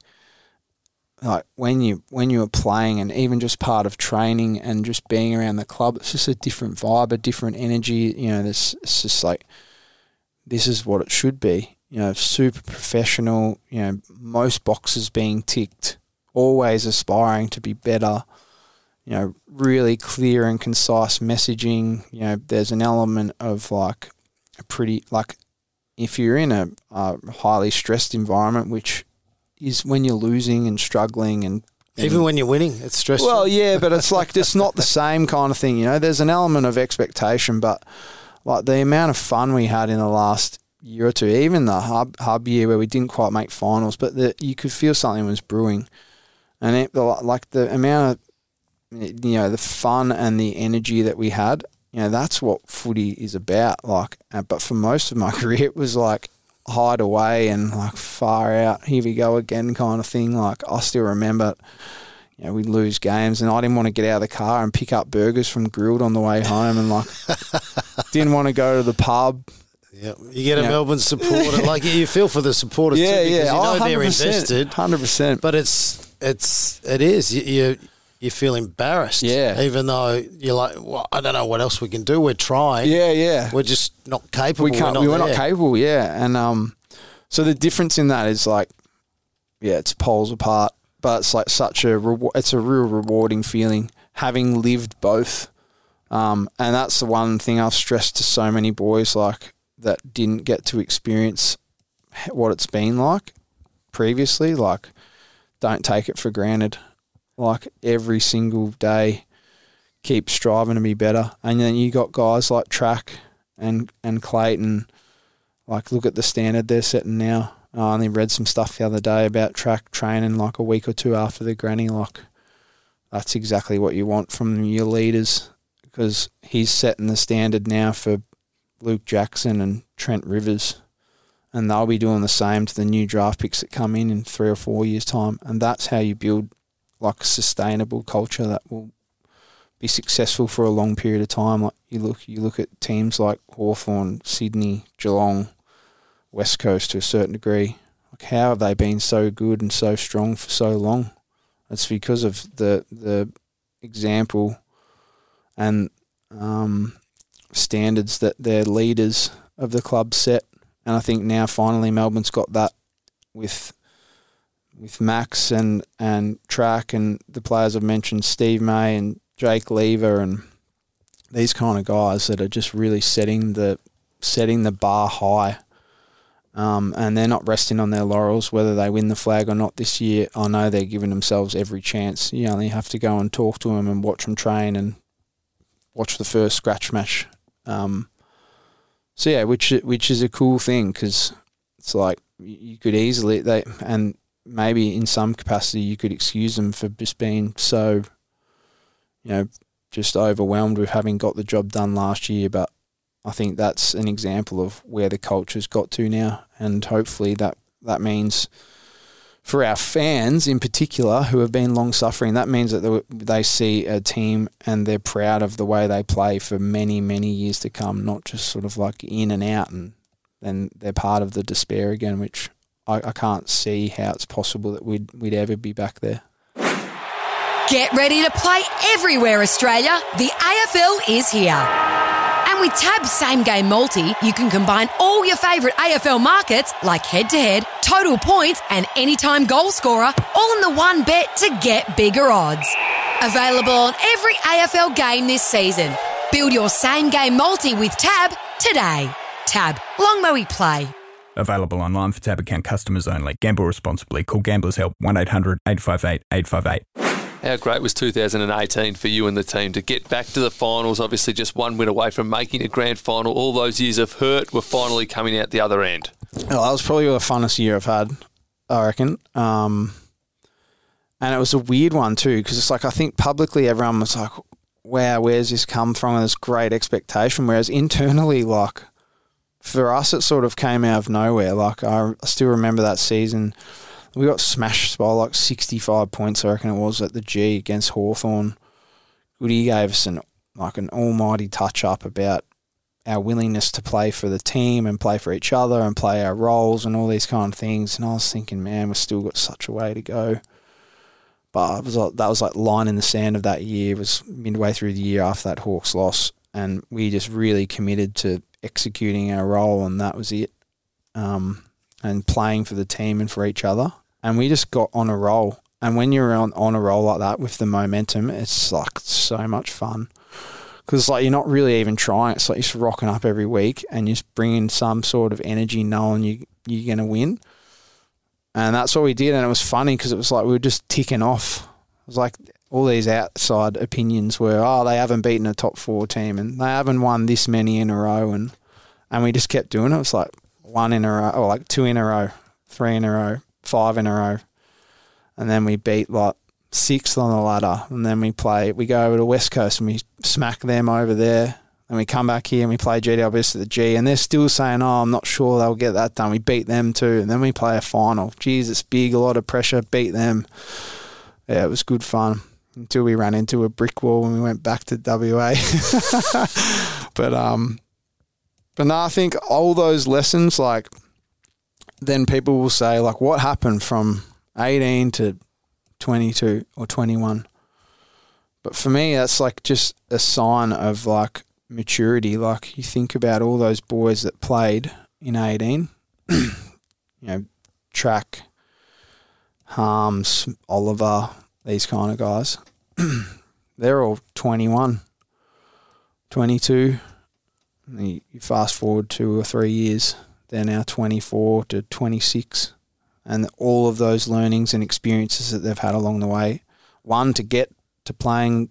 like when you when you were playing and even just part of training and just being around the club it's just a different vibe a different energy you know this it's just like this is what it should be you know super professional you know most boxes being ticked always aspiring to be better you know, really clear and concise messaging. You know, there's an element of like a pretty like if you're in a, a highly stressed environment, which is when you're losing and struggling and Even when you're winning, it's stressful. well, yeah, but it's like it's not the same kind of thing. You know, there's an element of expectation, but like the amount of fun we had in the last year or two, even the hub hub year where we didn't quite make finals, but the, you could feel something was brewing, and it, like the amount of you know the fun and the energy that we had. You know, that's what footy is about. Like, uh, but for most of my career, it was like hide away and like far out. Here we go again, kind of thing. Like, I still remember you know, we'd lose games and I didn't want to get out of the car and pick up burgers from Grill'd on the way home and like didn't want to go to the pub. yeah. You get a Yeah. Melbourne supporter, like you feel for the supporters too, because you know they're invested. 100%. But it's it's it is you you, you feel embarrassed. Yeah. Even though you're like, well, I don't know what else we can do. We're trying. yeah, yeah. We're just not capable. we can't. We're we not were not capable. Yeah, and um, so the difference in that is like, yeah, it's poles apart, but it's like such a reward. It's a real rewarding feeling having lived both. Um, and that's the one thing I've stressed to so many boys like that didn't get to experience what it's been like previously. Like, don't take it for granted. Like every single day, keep striving to be better. And then you got guys like Trac and and Clayton. Like, look at the standard they're setting now. Uh, I only read some stuff the other day about Trac training like a week or two after the granny lock. That's exactly what you want from your leaders because he's setting the standard now for Luke Jackson and Trent Rivers. And they'll be doing the same to the new draft picks that come in in three or four years' time. And that's how you build like a sustainable culture that will be successful for a long period of time. Like you look, you look at teams like Hawthorn, Sydney, Geelong, West Coast to a certain degree. Like how have they been so good and so strong for so long? It's because of the the example and um, standards that their leaders of the club set. And I think now finally Melbourne's got that with with Max and and Trac and the players I've mentioned, Steve May and Jake Lever and these kind of guys that are just really setting the setting the bar high. Um, and they're not resting on their laurels, whether they win the flag or not this year. I know they're giving themselves every chance. You only have to go and talk to them and watch them train and watch the first scratch match. Um, so yeah, which which is a cool thing because it's like you could easily they and maybe in some capacity you could excuse them for just being so, you know, just overwhelmed with having got the job done last year. But I think that's an example of where the culture's got to now, and hopefully that that means for our fans in particular who have been long suffering, that means that they see a team and they're proud of the way they play for many, many years to come, not just sort of like in and out and then they're part of the despair again, which I, I can't see how it's possible that we'd, we'd ever be back there. Get ready to play everywhere, Australia. The AFL is here. And with TAB's same game multi, you can combine all your favourite AFL markets like head to head, total points, and anytime goal scorer all in the one bet to get bigger odds. Available on every AFL game this season. Build your same game multi with TAB today. TAB, long may we play. Available online for Tab account customers only. Gamble responsibly. Call Gamblers Help 1 800 858 858. How great was 2018 for you and the team to get back to the finals? Obviously, just one win away from making a grand final. All those years of hurt were finally coming out the other end. Well, that was probably the funnest year I've had, I reckon. Um, and it was a weird one too, because it's like I think publicly everyone was like, "Wow, where's this come from?" And this great expectation, whereas internally, like for us, it sort of came out of nowhere. Like I still remember that season we got smashed by like 65 points, I reckon it was, at the G against Hawthorn. Goody gave us an like an almighty touch up about our willingness to play for the team and play for each other and play our roles and all these kind of things. And I was thinking, man, we've still got such a way to go. But was like, that was like line in the sand of that year. It was midway through the year after that Hawks loss, and we just really committed to executing our role, and that was it. Um, and playing for the team and for each other and we just got on a roll. And when you're on, on a roll like that with the momentum, it's like so much fun. Because like you're not really even trying. It's like you're just rocking up every week and just bringing some sort of energy, knowing you you're gonna win. And that's what we did. And it was funny because it was like we were just ticking off. It was like all these outside opinions were, oh, they haven't beaten a top four team and they haven't won this many in a row, and and we just kept doing it. It was like one in a row, or like two in a row, three in a row, five in a row, and then we beat like sixth on the ladder, and then we play. We go over to West Coast and we smack them over there, and we come back here and we play GWS at the G, and they're still saying, "Oh, I'm not sure they'll get that done." We beat them too, and then we play a final. Jeez, it's big, a lot of pressure. Beat them. Yeah, it was good fun until we ran into a brick wall when we went back to WA. but um, but no, I think all those lessons like then people will say like, what happened from 18 to 22 or 21? But for me, that's like just a sign of like maturity. Like you think about all those boys that played in 18, you know, Trac, Harmes, Oliver, these kind of guys. They're all 21, 22. You fast forward two or three years, they're now 24 to 26. And all of those learnings and experiences that they've had along the way, one, to get to playing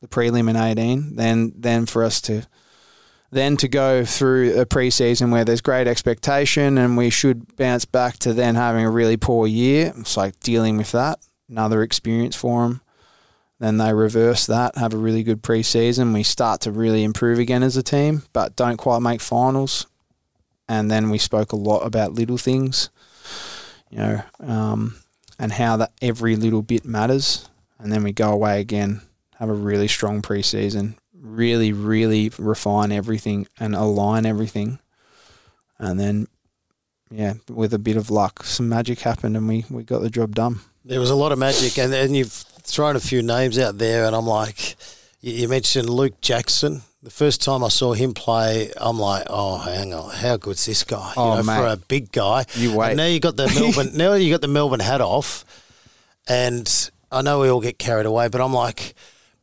the prelim in 18, then, then for us to then to go through a preseason where there's great expectation and we should bounce back to then having a really poor year. It's like dealing with that. Another experience for them. Then they reverse that, have a really good preseason. We start to really improve again as a team, but don't quite make finals and then we spoke a lot about little things, you know, um, and how that every little bit matters. And then we go away again, have a really strong preseason, really, really refine everything and align everything, and then yeah, with a bit of luck, some magic happened and we, we got the job done. There was a lot of magic, and, and you've thrown a few names out there, and I'm like, you, you mentioned Luke Jackson. The first time I saw him play, I'm like, oh, hang on, how good's this guy? Oh, you know, for a big guy. You wait. And now you got the Melbourne. now you got the Melbourne hat off, and I know we all get carried away, but I'm like,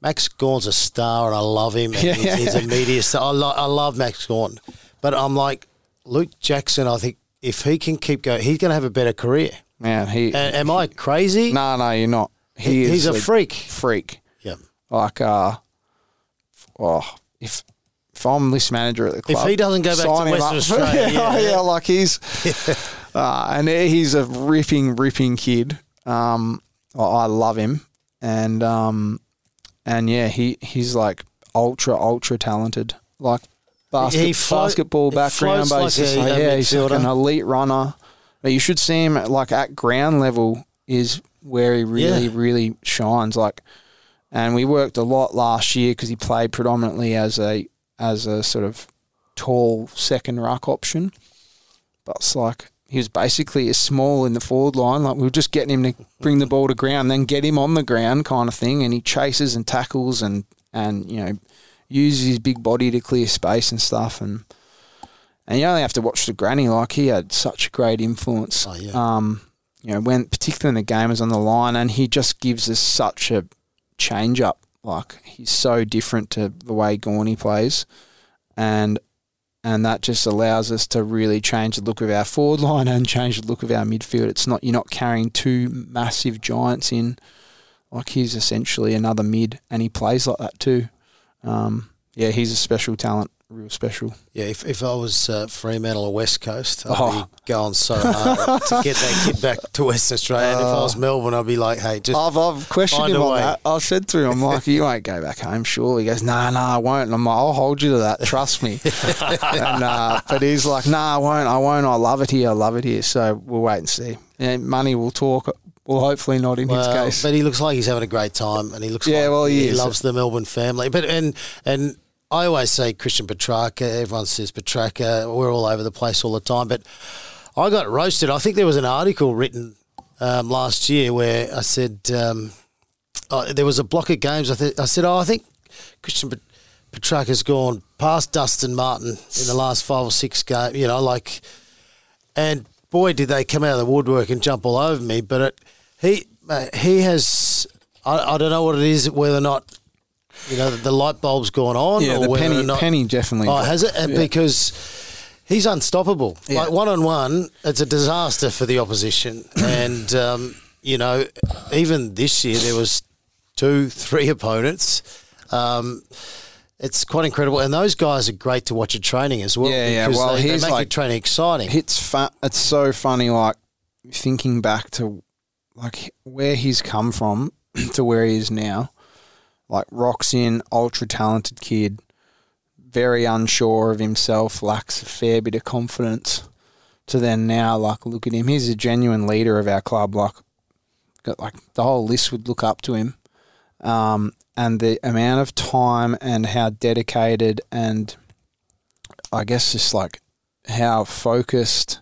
Max Gawn's a star, and I love him. And Yeah. he's, he's a media star. I, lo- I love Max Gawn, but I'm like, Luke Jackson. I think if he can keep going, he's going to have a better career. Man, he. A- am I crazy? no, no, you're not. He He's is a freak. Freak. Yeah. Like, uh, oh, if if I'm list manager at the club, if he doesn't go back to Western. Australia, yeah, yeah. yeah, like he's, uh, and he's a ripping, ripping kid. Um, I love him, and um, and yeah, he he's like ultra, ultra talented. Like basket, He flo- basketball background, floats like he's a- like, a yeah, he's like an elite runner. But you should see him at, like at ground level is where he really, Yeah. really shines. Like, and we worked a lot last year because he played predominantly as a as a sort of tall second ruck option. But it's like he was basically as small in the forward line. Like we were just getting him to bring the ball to ground, then get him on the ground, kind of thing. And he chases and tackles and and you know uses his big body to clear space and stuff. And and you only have to watch the granny. Like he had such a great influence. Oh, yeah. Um, you know, when particularly when the game is on the line, and he just gives us such a change up. Like he's so different to the way Gawny plays, and and that just allows us to really change the look of our forward line and change the look of our midfield. It's not you're not carrying two massive giants in. Like he's essentially another mid, and he plays like that too. Um, yeah, he's a special talent, real special. Yeah, if, if I was uh, Fremantle or West Coast, I'd Oh. be going so hard to get that kid back to Western Australia. And if I was Melbourne, I'd be like, hey, just I've, I've questioned him on way. that. I've said to him, I'm like, you won't go back home, sure. He goes, nah, nah, I won't. And I'm like, I'll hold you to that. Trust me. and, uh, but he's like, nah, I won't. I won't. I love it here. I love it here. So we'll wait and see. And money will talk. Well, hopefully not in his case. But he looks like he's having a great time, and he looks Yeah, like well, he is. loves the Melbourne family. But and and I always say Christian Petracca. Everyone says Petracca. We're all over the place all the time. But I got roasted. I think there was an article written um, last year where I said um, oh, there was a block of games. I, th- I said, oh, I think Christian Pet- Petracca's gone past Dustin Martin in the last five or six games. You know, like and boy, did they come out of the woodwork and jump all over me. But it, he uh, he has, I, I don't know what it is, whether or not you know the light bulb's gone on, yeah, or the penny, not. penny definitely. Oh, has it? Yeah. Because he's unstoppable. Yeah. Like one on one, it's a disaster for the opposition. and um, you know, even this year there was two, three opponents. Um, it's quite incredible, and those guys are great to watch at training as well. Yeah, yeah. Well, they, they make like- training exciting. it's fa- it's so funny like thinking back to like where he's come from to where he is now like rocks in ultra talented kid very unsure of himself lacks a fair bit of confidence to then now like look at him he's a genuine leader of our club like got like the whole list would look up to him um, and the amount of time and how dedicated and I guess just like how focused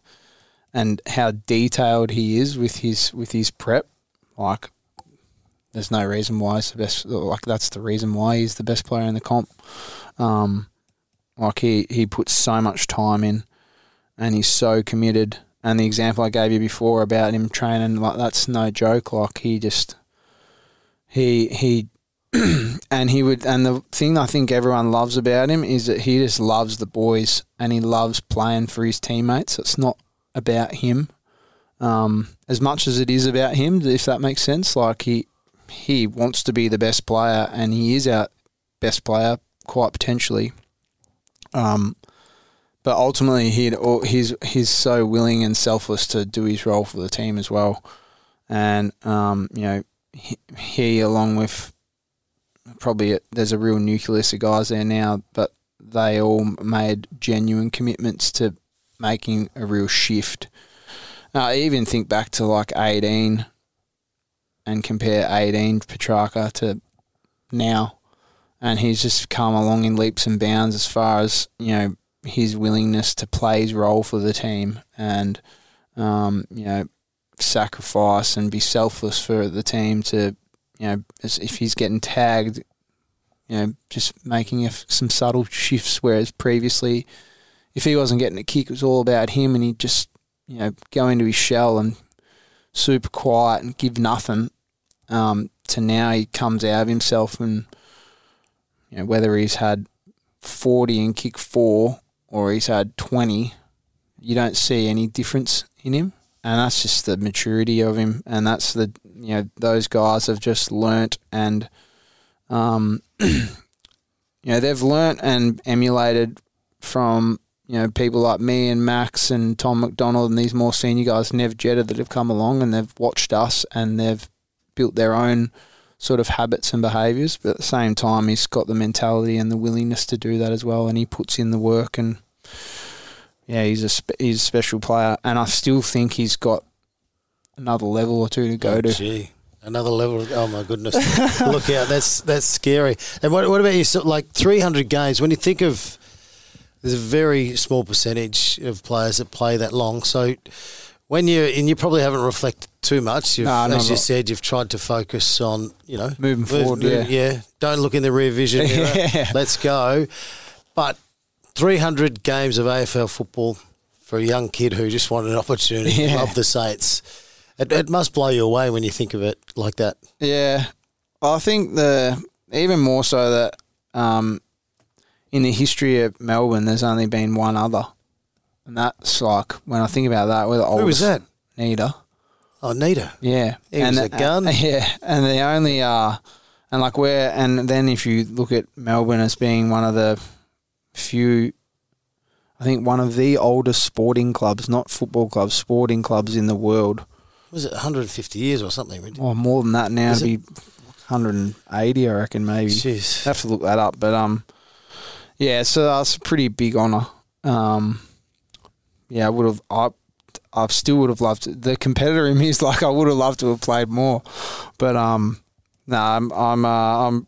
and how detailed he is with his with his prep. Like, there's no reason why he's the best. Like, that's the reason why he's the best player in the comp. Um, like he he puts so much time in, and he's so committed. And the example I gave you before about him training, like that's no joke. Like he just he he and he would and the thing I think everyone loves about him is that he just loves the boys and he loves playing for his teammates. It's not about him um, as much as it is about him, if that makes sense. Like he he wants to be the best player and he is our best player quite potentially. Um, but ultimately, he he's he's so willing and selfless to do his role for the team as well, and um, you know he, he along with probably there's a real nucleus of guys there now, but they all made genuine commitments to making a real shift. Uh, I even think back to like 18 and compare 18 Petracca to now, and he's just come along in leaps and bounds as far as you know his willingness to play his role for the team and um, you know sacrifice and be selfless for the team to you know if he's getting tagged you know, just making some subtle shifts. Whereas previously, if he wasn't getting a kick, it was all about him, and he'd just you know go into his shell and super quiet and give nothing. Um, to now, he comes out of himself, and you know whether he's had forty and kick four or he's had twenty, you don't see any difference in him. And that's just the maturity of him, and that's the you know those guys have just learnt and um you know they've learnt and emulated from you know people like me and Max and Tom McDonald and these more senior guys, Nev that have come along and they've watched us and they've built their own sort of habits and behaviours, but at the same time he's got the mentality and the willingness to do that as well, and he puts in the work and yeah, he's a he's a special player, and I still think he's got another level or two to go Oh, to. Gee, another level. Oh my goodness! Look out, that's that's scary. And what, what about you? So, like three hundred games. When you think of, there's a very small percentage of players that play that long. So when you and you probably haven't reflected too much. You've, No, not as you a lot. said, you've tried to focus on you know Moving forward, yeah. yeah. Don't look in the rear vision. Yeah. Let's go. But 300 games of AFL football for a young kid who just wanted an opportunity. Yeah. Love the Saints. It, it must blow you away when you think of it like that. Yeah, I think the even more so that um, in the history of Melbourne, there's only been one other, and that's like when I think about that, we're the oldest. Who was that? Neither. Oh, Neitzy. Yeah, He and was a the- gun. yeah, and the only uh, and like where and then if you look at Melbourne as being one of the few, I think one of the oldest sporting clubs, not football clubs, sporting clubs in the world. Was it 150 years or something? Or more than that now Is to be 180, I reckon maybe. Jeez. have to look that up, but um, yeah, so that's a pretty big honour. Um, yeah, I would have. I, I still would have loved to, the competitor in me is like I would have loved to have played more, but um, no, I'm I'm uh, I'm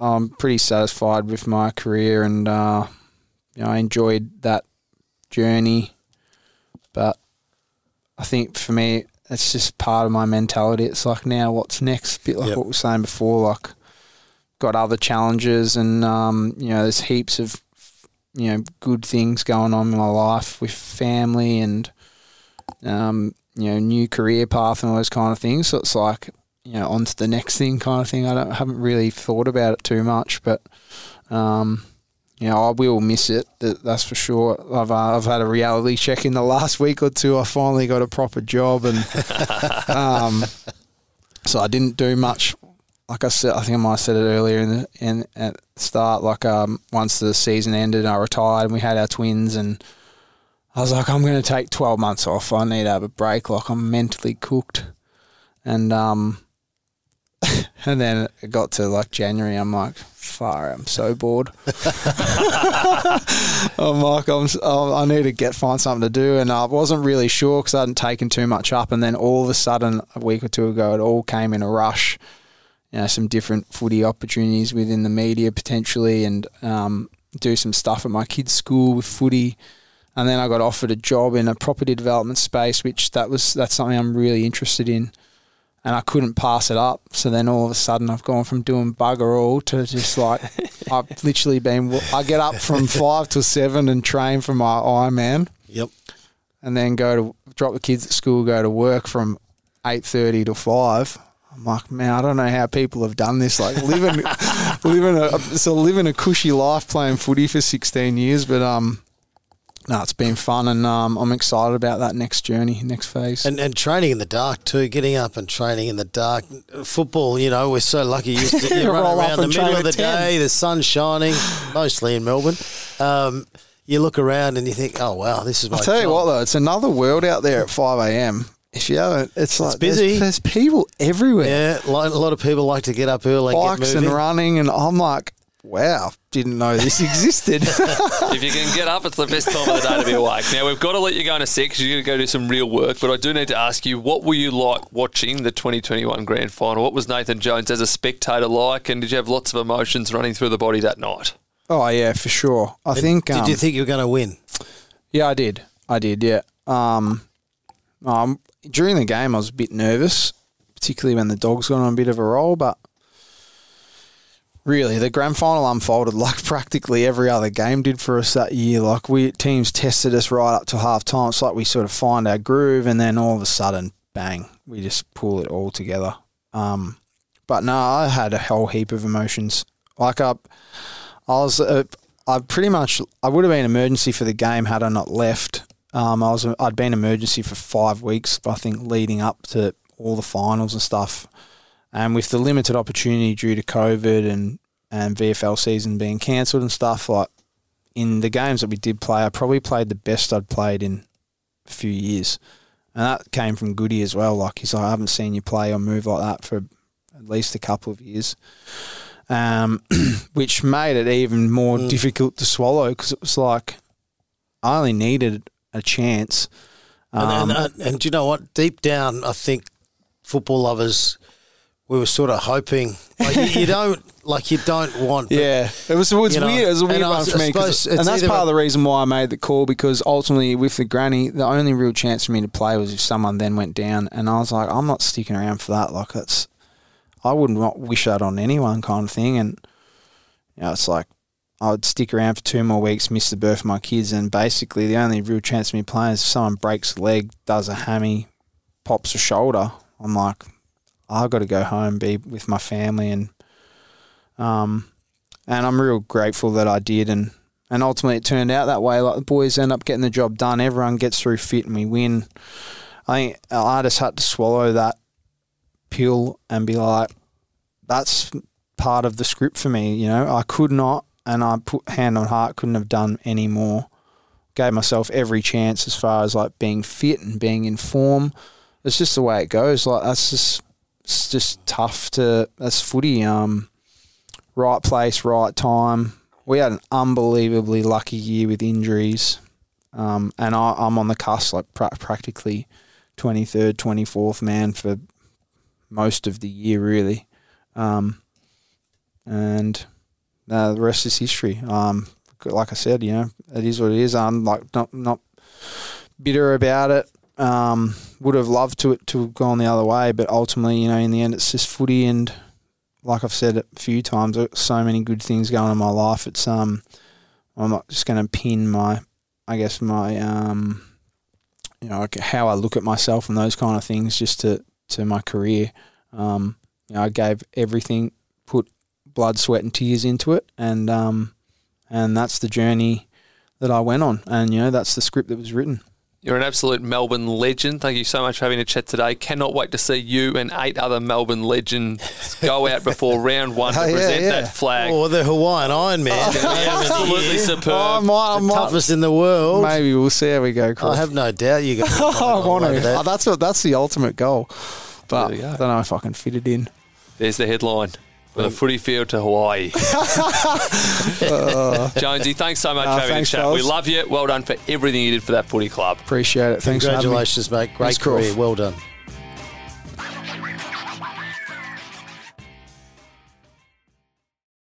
I'm pretty satisfied with my career, and uh, you know, I enjoyed that journey, but I think for me, it's just part of my mentality. It's like now, what's next? bit like Yep. what we were saying before, like got other challenges, and um, you know, there's heaps of you know good things going on in my life with family and um, you know new career path and all those kind of things. So it's like you know on to the next thing kind of thing. I don't haven't really thought about it too much, but um, you know I will miss it. That's for sure. I've uh, I've had a reality check in the last week or two. I finally got a proper job and um, so I didn't do much. Like I said, I think I might have said it earlier in the in at the start. Like um, once the season ended, and I retired and we had our twins, and I was like, I'm going to take 12 months off. I need to have a break. Like I'm mentally cooked, and um, and then it got to like January. I'm like, far, I'm so bored. I'm like, I'm, oh, I need to get find something to do, and I wasn't really sure because I hadn't taken too much up, and then all of a sudden, a week or two ago, it all came in a rush. You know, some different footy opportunities within the media potentially, and um, do some stuff at my kids' school with footy. And then I got offered a job in a property development space, which that was that's something I'm really interested in and I couldn't pass it up. So then all of a sudden, I've gone from doing bugger all to just like I've literally been. I get up from five to seven and train for my Ironman, Yep. and then go to drop the kids at school, go to work from eight thirty to five. I'm like, man, I don't know how people have done this. Like living, living a so living a cushy life playing footy for 16 years, but um. No, it's been fun, and um, I'm excited about that next journey, next phase. And and training in the dark too, getting up and training in the dark. Football, you know, we're so lucky. You, used to, you run around the middle of the 10. day, the sun's shining, mostly in Melbourne. Um, you look around and you think, oh wow, this is my. I'll tell you what though, it's another world out there at five a.m. If you haven't, it's like there's- busy. There's, people everywhere, Yeah, a lot of people like to get up early, and bikes get and running, and I'm like, wow, didn't know this existed. if you can get up, it's the best time of the day to be awake. Now, we've got to let you go in a sec because you're going to go do some real work. But I do need to ask you, what were you like watching the 2021 Grand Final? What was Nathan Jones as a spectator like? And did you have lots of emotions running through the body that night? oh yeah, for sure. I think. Did um, you think you were going to win? Yeah, I did. I did. Yeah. Um, um, during the game, I was a bit nervous, particularly when the dogs got on a bit of a roll. But really, the grand final unfolded like practically every other game did for us that year. Like we teams tested us right up to half time. It's like we sort of find our groove, and then all of a sudden, bang, we just pull it all together. Um, but no, I had a whole heap of emotions. Like I, I was, uh, I pretty much, I would have been emergency for the game had I not left. Um, I was, I'd been emergency for five weeks, I think, leading up to all the finals and stuff. And with the limited opportunity due to COVID and and VFL season being cancelled and stuff, like in the games that we did play, I probably played the best I'd played in a few years. And that came from Goody as well. Like he's like, I haven't seen you play or move like that for at least a couple of years, um, which made it even more Mm. difficult to swallow because it was like I only needed a chance. Um, And, and, and do you know what? Deep down, I think football lovers, we were sort of hoping. Like, you, you don't like you don't want. but Yeah, it was. It was You know, weird. It was a and weird I one for me, 'cause- suppose it's and that's part of the reason why I made the call because ultimately with the granny, the only real chance for me to play was if someone then went down, and I was like, I'm not sticking around for that. Like that's, I wouldn't wish that on anyone, kind of thing. And you know, it's like I would stick around for two more weeks, miss the birth of my kids, and basically the only real chance of me playing is if someone breaks a leg, does a hammy, pops a shoulder. I'm like, I've got to go home, be with my family, and um, and I'm real grateful that I did, and and ultimately it turned out that way. Like the boys end up getting the job done, everyone gets through fit, and we win. I think I just had to swallow that pill and be like, that's part of the script for me. You know, I could not, and I put hand on heart, couldn't have done any more. Gave myself every chance as far as like being fit and being in form. It's just the way it goes. Like that's just it's just tough to that's footy. Um, right place, right time. We had an unbelievably lucky year with injuries, um, and I, I'm on the cusp, like pra- practically 23rd, 24th man for most of the year, really. Um, and uh, the rest is history. Um, like I said, you know, it is what it is. I'm like not not bitter about it. Um, would have loved to to have gone the other way, but ultimately, you know, in the end, it's just footy, and like I've said a few times, so many good things going on in my life. It's um, I'm not just going to pin my, I guess my um, you know, how I look at myself and those kind of things just to to my career. Um, you know, I gave everything, put blood, sweat, and tears into it, and um, and that's the journey that I went on, and you know, that's the script that was written. You're an absolute Melbourne legend. Thank you so much for having a chat today. Cannot wait to see you and eight other Melbourne legends go out before round one to Oh, yeah, present yeah. that flag. Or the Hawaiian Iron Man. Oh, absolutely superb. Oh, I might, I the might- toughest in the world. Maybe we'll see how we go. Chris. I have no doubt you got. I want to. Oh, that's what. That's the ultimate goal. But go. I don't know if I can fit it in. There's the headline. From the footy field to Hawaii. Jonesy, thanks so much Uh, for having thanks, a chat. We love you. Well done for everything you did for that footy club. Appreciate it. Thanks for having me. Congratulations, mate. Great Thanks, Crawf. career. Well done.